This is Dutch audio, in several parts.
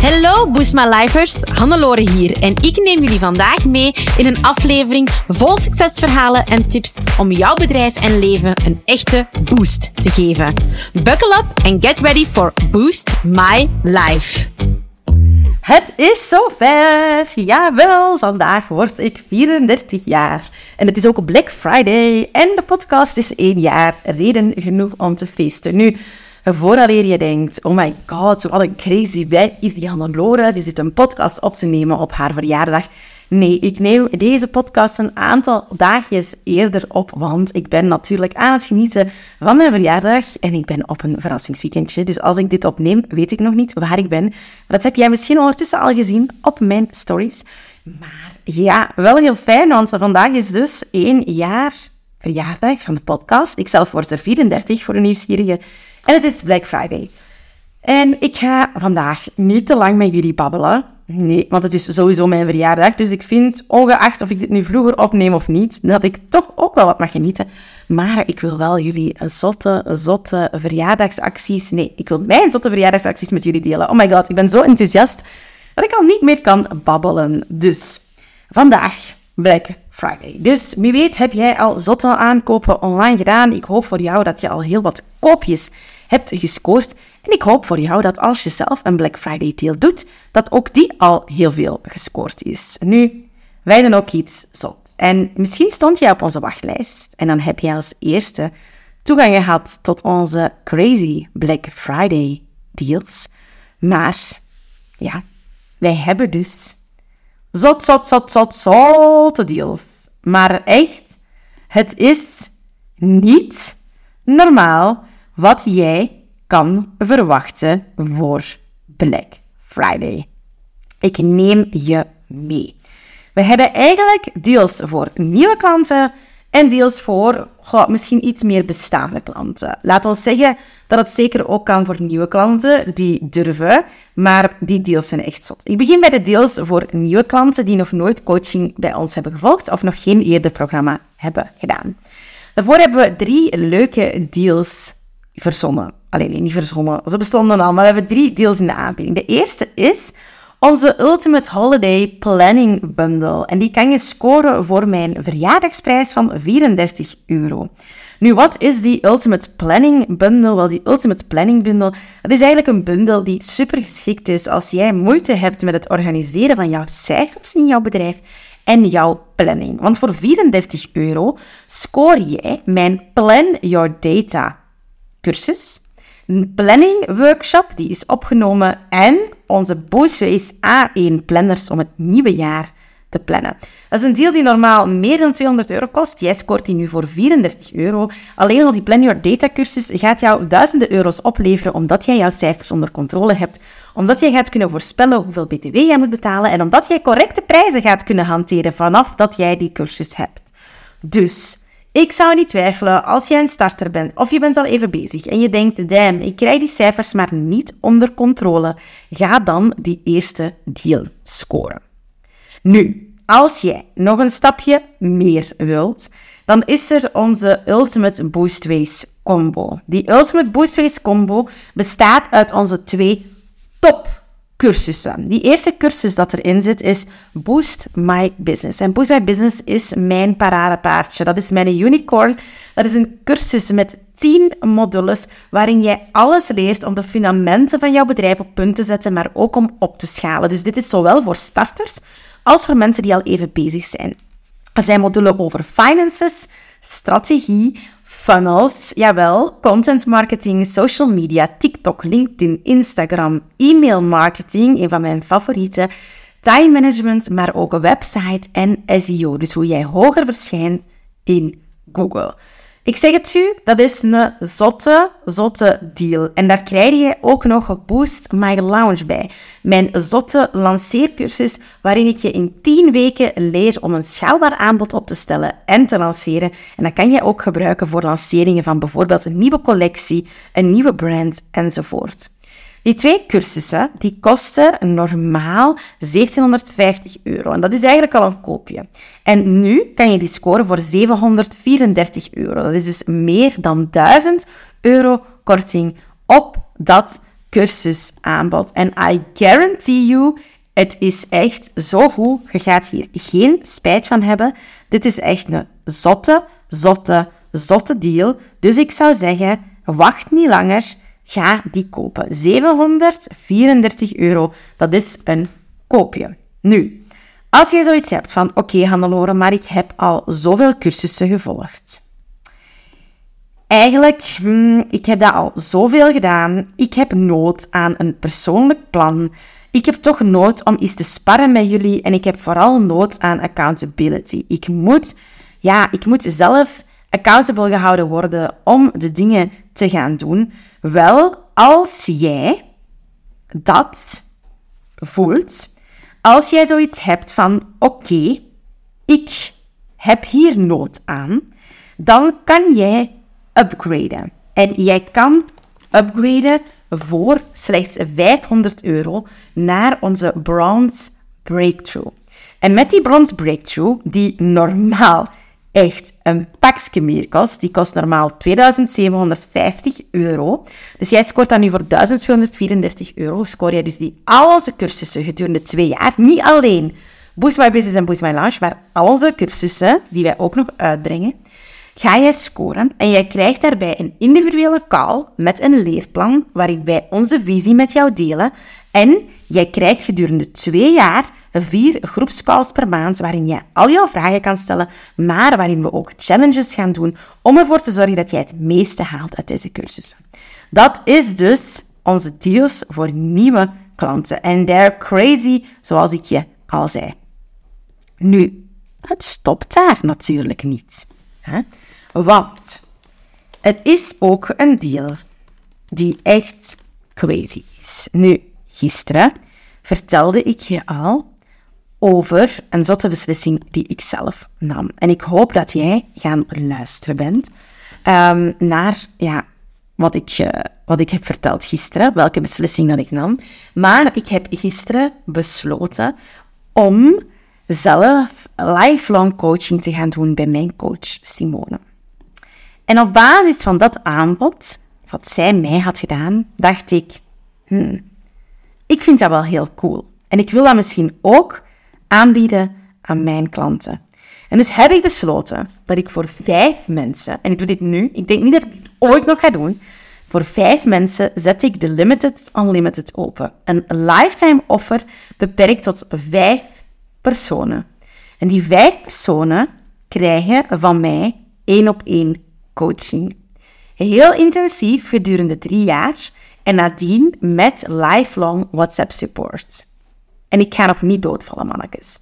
Hallo Boost My Lifers, Hannelore hier en ik neem jullie vandaag mee in een aflevering vol succesverhalen en tips om jouw bedrijf en leven een echte boost te geven. Buckle up and get ready for Boost My Life. Het is zover! Jawel, vandaag word ik 34 jaar. En het is ook Black Friday en de podcast is één jaar. Reden genoeg om te feesten. Nu, vooraleer je denkt, oh my god, wat een crazy wijf is die Hannelore, die zit een podcast op te nemen op haar verjaardag. Nee, ik neem deze podcast een aantal dagjes eerder op, want ik ben natuurlijk aan het genieten van mijn verjaardag en ik ben op een verrassingsweekendje. Dus als ik dit opneem, weet ik nog niet waar ik ben. Dat heb jij misschien ondertussen al gezien op mijn stories. Maar ja, wel heel fijn, want vandaag is dus één jaar verjaardag van de podcast. Ik zelf word er 34 voor de nieuwsgierige. En het is Black Friday. En ik ga vandaag niet te lang met jullie babbelen. Nee, want het is sowieso mijn verjaardag. Dus ik vind, ongeacht of ik dit nu vroeger opneem of niet, dat ik toch ook wel wat mag genieten. Maar ik wil wel jullie zotte, zotte verjaardagsacties... Nee, ik wil mijn zotte verjaardagsacties met jullie delen. Oh my god, ik ben zo enthousiast dat ik al niet meer kan babbelen. Dus, vandaag Black Friday. Dus wie weet heb jij al zotte aankopen online gedaan. Ik hoop voor jou dat je al heel wat koopjes hebt gescoord. En ik hoop voor jou dat als je zelf een Black Friday deal doet, dat ook die al heel veel gescoord is. Nu, wij doen ook iets zot. En misschien stond jij op onze wachtlijst en dan heb je als eerste toegang gehad tot onze crazy Black Friday deals. Maar ja, wij hebben dus zot, zot, zot, zot, zotte deals. Maar echt, het is niet normaal wat jij kan verwachten voor Black Friday. Ik neem je mee. We hebben eigenlijk deals voor nieuwe klanten en deals voor misschien iets meer bestaande klanten. Laat ons zeggen dat het zeker ook kan voor nieuwe klanten die durven, maar die deals zijn echt zot. Ik begin bij de deals voor nieuwe klanten die nog nooit coaching bij ons hebben gevolgd of nog geen eerder programma hebben gedaan. Daarvoor hebben we drie leuke deals verzonnen. Alleen niet verzonnen, ze bestonden al, maar we hebben drie deals in de aanbieding. De eerste is onze Ultimate Holiday Planning Bundle. En die kan je scoren voor mijn verjaardagsprijs van 34 euro. Nu, wat is die Ultimate Planning Bundle? Wel, die Ultimate Planning Bundle, dat is eigenlijk een bundel die super geschikt is als jij moeite hebt met het organiseren van jouw cijfers in jouw bedrijf en jouw planning. Want voor 34 euro scoor jij mijn Plan Your Data cursus, planning workshop die is opgenomen en onze Boostways A1 planners om het nieuwe jaar te plannen. Dat is een deal die normaal meer dan 200 euro kost. Jij scoort die nu voor 34 euro. Alleen al die Plan Your Data cursus gaat jou duizenden euro's opleveren omdat jij jouw cijfers onder controle hebt, omdat jij gaat kunnen voorspellen hoeveel btw jij moet betalen en omdat jij correcte prijzen gaat kunnen hanteren vanaf dat jij die cursus hebt. Dus ik zou niet twijfelen als jij een starter bent of je bent al even bezig en je denkt, damn, ik krijg die cijfers maar niet onder controle. Ga dan die eerste deal scoren. Nu, als jij nog een stapje meer wilt, dan is er onze Ultimate Boostways combo. Die Ultimate Boostways combo bestaat uit onze twee top cursussen. Die eerste cursus dat erin zit is Boost My Business. En Boost My Business is mijn paradepaardje. Dat is mijn unicorn. Dat is een cursus met 10 modules waarin jij alles leert om de fundamenten van jouw bedrijf op punt te zetten, maar ook om op te schalen. Dus dit is zowel voor starters als voor mensen die al even bezig zijn. Er zijn modules over finances, strategie, funnels, jawel, content marketing, social media, TikTok, LinkedIn, Instagram, e-mail marketing, een van mijn favorieten, time management, maar ook een website en SEO. Dus hoe jij hoger verschijnt in Google. Ik zeg het u, dat is een zotte, zotte deal. En daar krijg je ook nog Boost My Lounge bij. Mijn zotte lanceercursus, waarin ik je in 10 weken leer om een schaalbaar aanbod op te stellen en te lanceren. En dat kan je ook gebruiken voor lanceringen van bijvoorbeeld een nieuwe collectie, een nieuwe brand enzovoort. Die twee cursussen die kosten normaal 1750 euro. En dat is eigenlijk al een koopje. En nu kan je die scoren voor 734 euro. Dat is dus meer dan 1000 euro korting op dat cursusaanbod. En I guarantee you, het is echt zo goed. Je gaat hier geen spijt van hebben. Dit is echt een zotte, zotte, zotte deal. Dus ik zou zeggen, wacht niet langer. Ga die kopen. 734 euro, dat is een koopje. Nu, als je zoiets hebt van, oké okay, Hannelore, maar ik heb al zoveel cursussen gevolgd. Eigenlijk, hmm, ik heb dat al zoveel gedaan. Ik heb nood aan een persoonlijk plan. Ik heb toch nood om eens te sparren met jullie en ik heb vooral nood aan accountability. Ik moet, ja, ik moet zelf accountable gehouden worden om de dingen te gaan doen. Wel, als jij dat voelt, als jij zoiets hebt van oké, ik heb hier nood aan, dan kan jij upgraden. En jij kan upgraden voor slechts 500 euro naar onze Bronze Breakthrough. En met die Bronze Breakthrough, die normaal echt een pakje meer kost, die kost normaal 2750 euro. Dus jij scoort dan nu voor 1234 euro. Scoor jij dus die al onze cursussen gedurende twee jaar. Niet alleen Boost My Business en Boost My Launch, maar al onze cursussen die wij ook nog uitbrengen ga jij scoren en jij krijgt daarbij een individuele call met een leerplan waarin wij onze visie met jou delen. En jij krijgt gedurende twee jaar vier groepscalls per maand waarin jij al jouw vragen kan stellen, maar waarin we ook challenges gaan doen om ervoor te zorgen dat jij het meeste haalt uit deze cursussen. Dat is dus onze deals voor nieuwe klanten. En they're crazy, zoals ik je al zei. Nu, het stopt daar natuurlijk niet. Hè? Want het is ook een deal die echt crazy is. Nu, gisteren vertelde ik je al over een zotte beslissing die ik zelf nam. En ik hoop dat jij gaan luisteren bent um, naar ja, wat, ik, uh, wat ik heb verteld gisteren, welke beslissing dat ik nam. Maar ik heb gisteren besloten om zelf lifelong coaching te gaan doen bij mijn coach Simone. En op basis van dat aanbod, wat zij mij had gedaan, dacht ik, hmm, ik vind dat wel heel cool. En ik wil dat misschien ook aanbieden aan mijn klanten. En dus heb ik besloten dat ik voor vijf mensen, en ik doe dit nu, ik denk niet dat ik het ooit nog ga doen, voor vijf mensen zet ik de Limited Unlimited open. Een lifetime offer beperkt tot vijf personen. En die vijf personen krijgen van mij één op één coaching. Heel intensief gedurende drie jaar en nadien met lifelong WhatsApp support. En ik ga nog niet doodvallen, mannetjes.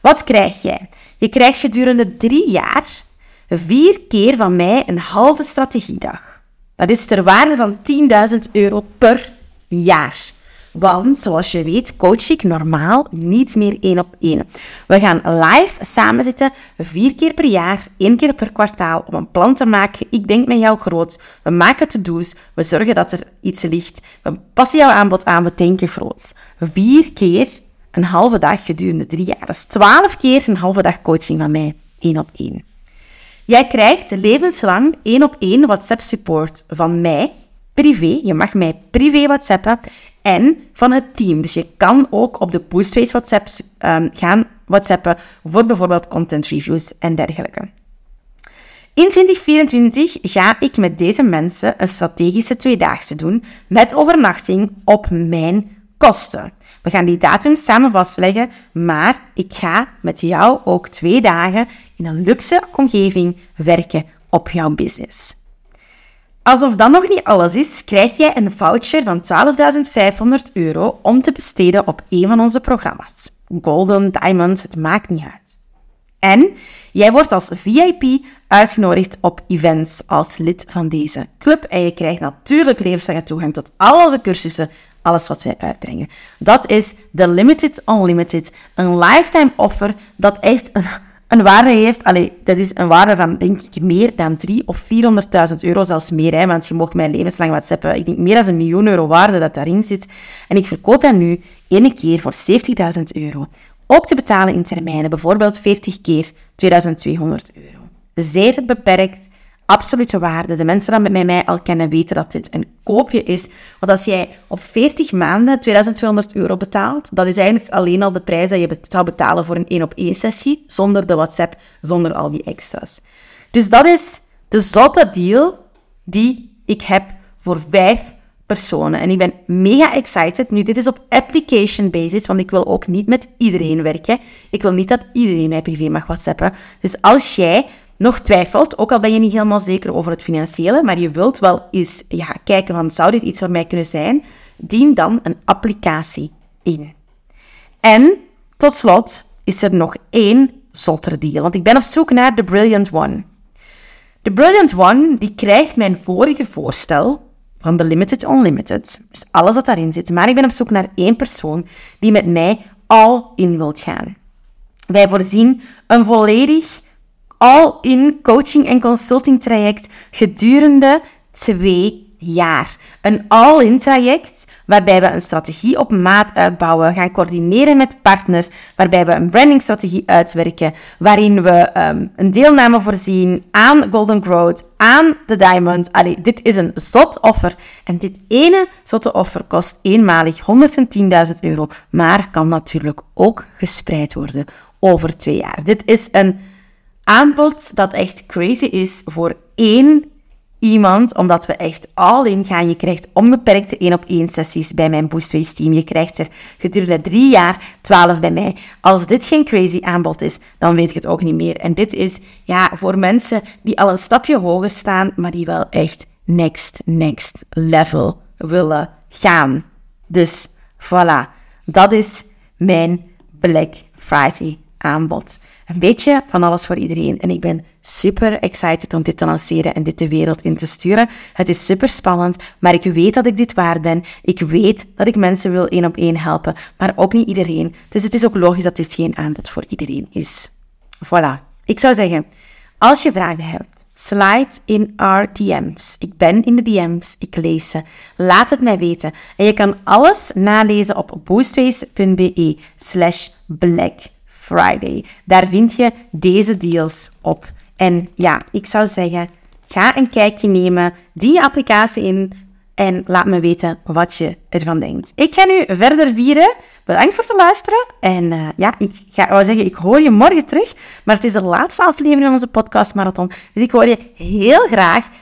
Wat krijg jij? Je krijgt gedurende drie jaar vier keer van mij een halve strategiedag. Dat is ter waarde van 10.000 euro per jaar. Want, zoals je weet, coach ik normaal niet meer één op één. We gaan live samen zitten, vier keer per jaar, één keer per kwartaal, om een plan te maken. Ik denk met jou groot. We maken to-do's. We zorgen dat er iets ligt. We passen jouw aanbod aan. We denken groot. Vier keer een halve dag gedurende drie jaar. Dat is twaalf keer een halve dag coaching van mij, één op één. Jij krijgt levenslang één op één WhatsApp support van mij, privé. Je mag mij privé WhatsAppen en van het team. Dus je kan ook op de Boostface WhatsApp um, gaan WhatsAppen voor bijvoorbeeld content reviews en dergelijke. In 2024 ga ik met deze mensen een strategische tweedaagse doen met overnachting op mijn kosten. We gaan die datum samen vastleggen, maar ik ga met jou ook twee dagen in een luxe omgeving werken op jouw business. Alsof dat nog niet alles is, krijg jij een voucher van 12.500 euro om te besteden op een van onze programma's. Golden, Diamond, het maakt niet uit. En jij wordt als VIP uitgenodigd op events als lid van deze club. En je krijgt natuurlijk levenslange toegang tot al onze cursussen, alles wat wij uitbrengen. Dat is de Limited Unlimited, een lifetime offer dat echt een waarde heeft, allee, dat is een waarde van denk ik meer dan 3 of 400.000 euro, zelfs meer, hè, want je mocht mij levenslang WhatsAppen. Ik denk meer dan een miljoen euro waarde dat daarin zit. En ik verkoop dat nu één keer voor 70.000 euro. Ook te betalen in termijnen, bijvoorbeeld 40 keer 2200 euro. Zeer beperkt, absolute waarde. De mensen die met mij al kennen weten dat dit een koopje is. Want als jij op 40 maanden 2200 euro betaalt, dat is eigenlijk alleen al de prijs dat je zou betalen voor een 1 op 1 sessie, zonder de WhatsApp, zonder al die extra's. Dus dat is de zotte deal die ik heb voor vijf personen. En ik ben mega excited. Nu, dit is op application basis, want ik wil ook niet met iedereen werken. Ik wil niet dat iedereen mij privé mag whatsappen. Dus als jij nog twijfelt, ook al ben je niet helemaal zeker over het financiële, maar je wilt wel eens ja, kijken van, zou dit iets voor mij kunnen zijn? Dien dan een applicatie in. En tot slot is er nog één zotter deal, want ik ben op zoek naar de Brilliant One. De Brilliant One, die krijgt mijn vorige voorstel van de Limited Unlimited. Dus alles wat daarin zit. Maar ik ben op zoek naar één persoon die met mij all in wilt gaan. Wij voorzien een volledig all-in coaching en consulting traject gedurende twee jaar. Een all-in traject waarbij we een strategie op maat uitbouwen, gaan coördineren met partners, waarbij we een brandingstrategie uitwerken, waarin we um, een deelname voorzien aan Golden Growth, aan de Diamond. Allee, dit is een zot offer. En dit ene zotte offer kost eenmalig 110.000 euro, maar kan natuurlijk ook gespreid worden over twee jaar. Dit is een aanbod dat echt crazy is voor één iemand, omdat we echt all in gaan. Je krijgt onbeperkte 1 op 1 sessies bij mijn Boostways team. Je krijgt er gedurende drie jaar 12 bij mij. Als dit geen crazy aanbod is, dan weet je het ook niet meer. En dit is ja, voor mensen die al een stapje hoger staan, maar die wel echt next, next level willen gaan. Dus voilà, dat is mijn Black Friday aanbod. Een beetje van alles voor iedereen. En ik ben super excited om dit te lanceren en dit de wereld in te sturen. Het is super spannend, maar ik weet dat ik dit waard ben. Ik weet dat ik mensen wil één op één helpen, maar ook niet iedereen. Dus het is ook logisch dat dit geen aanbod voor iedereen is. Voilà. Ik zou zeggen, als je vragen hebt, slide in our DM's. Ik ben in de DM's, ik lees ze. Laat het mij weten. En je kan alles nalezen op boostways.be slash black Friday. Daar vind je deze deals op. En ja, ik zou zeggen, ga een kijkje nemen, die applicatie in en laat me weten wat je ervan denkt. Ik ga nu verder vieren. Bedankt voor het luisteren. En uh, ja, ik ga zeggen, ik hoor je morgen terug. Maar het is de laatste aflevering van onze podcast Marathon. Dus ik hoor je heel graag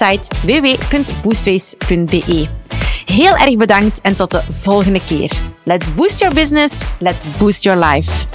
website www.boostways.be. Heel erg bedankt en tot de volgende keer. Let's boost your business, let's boost your life.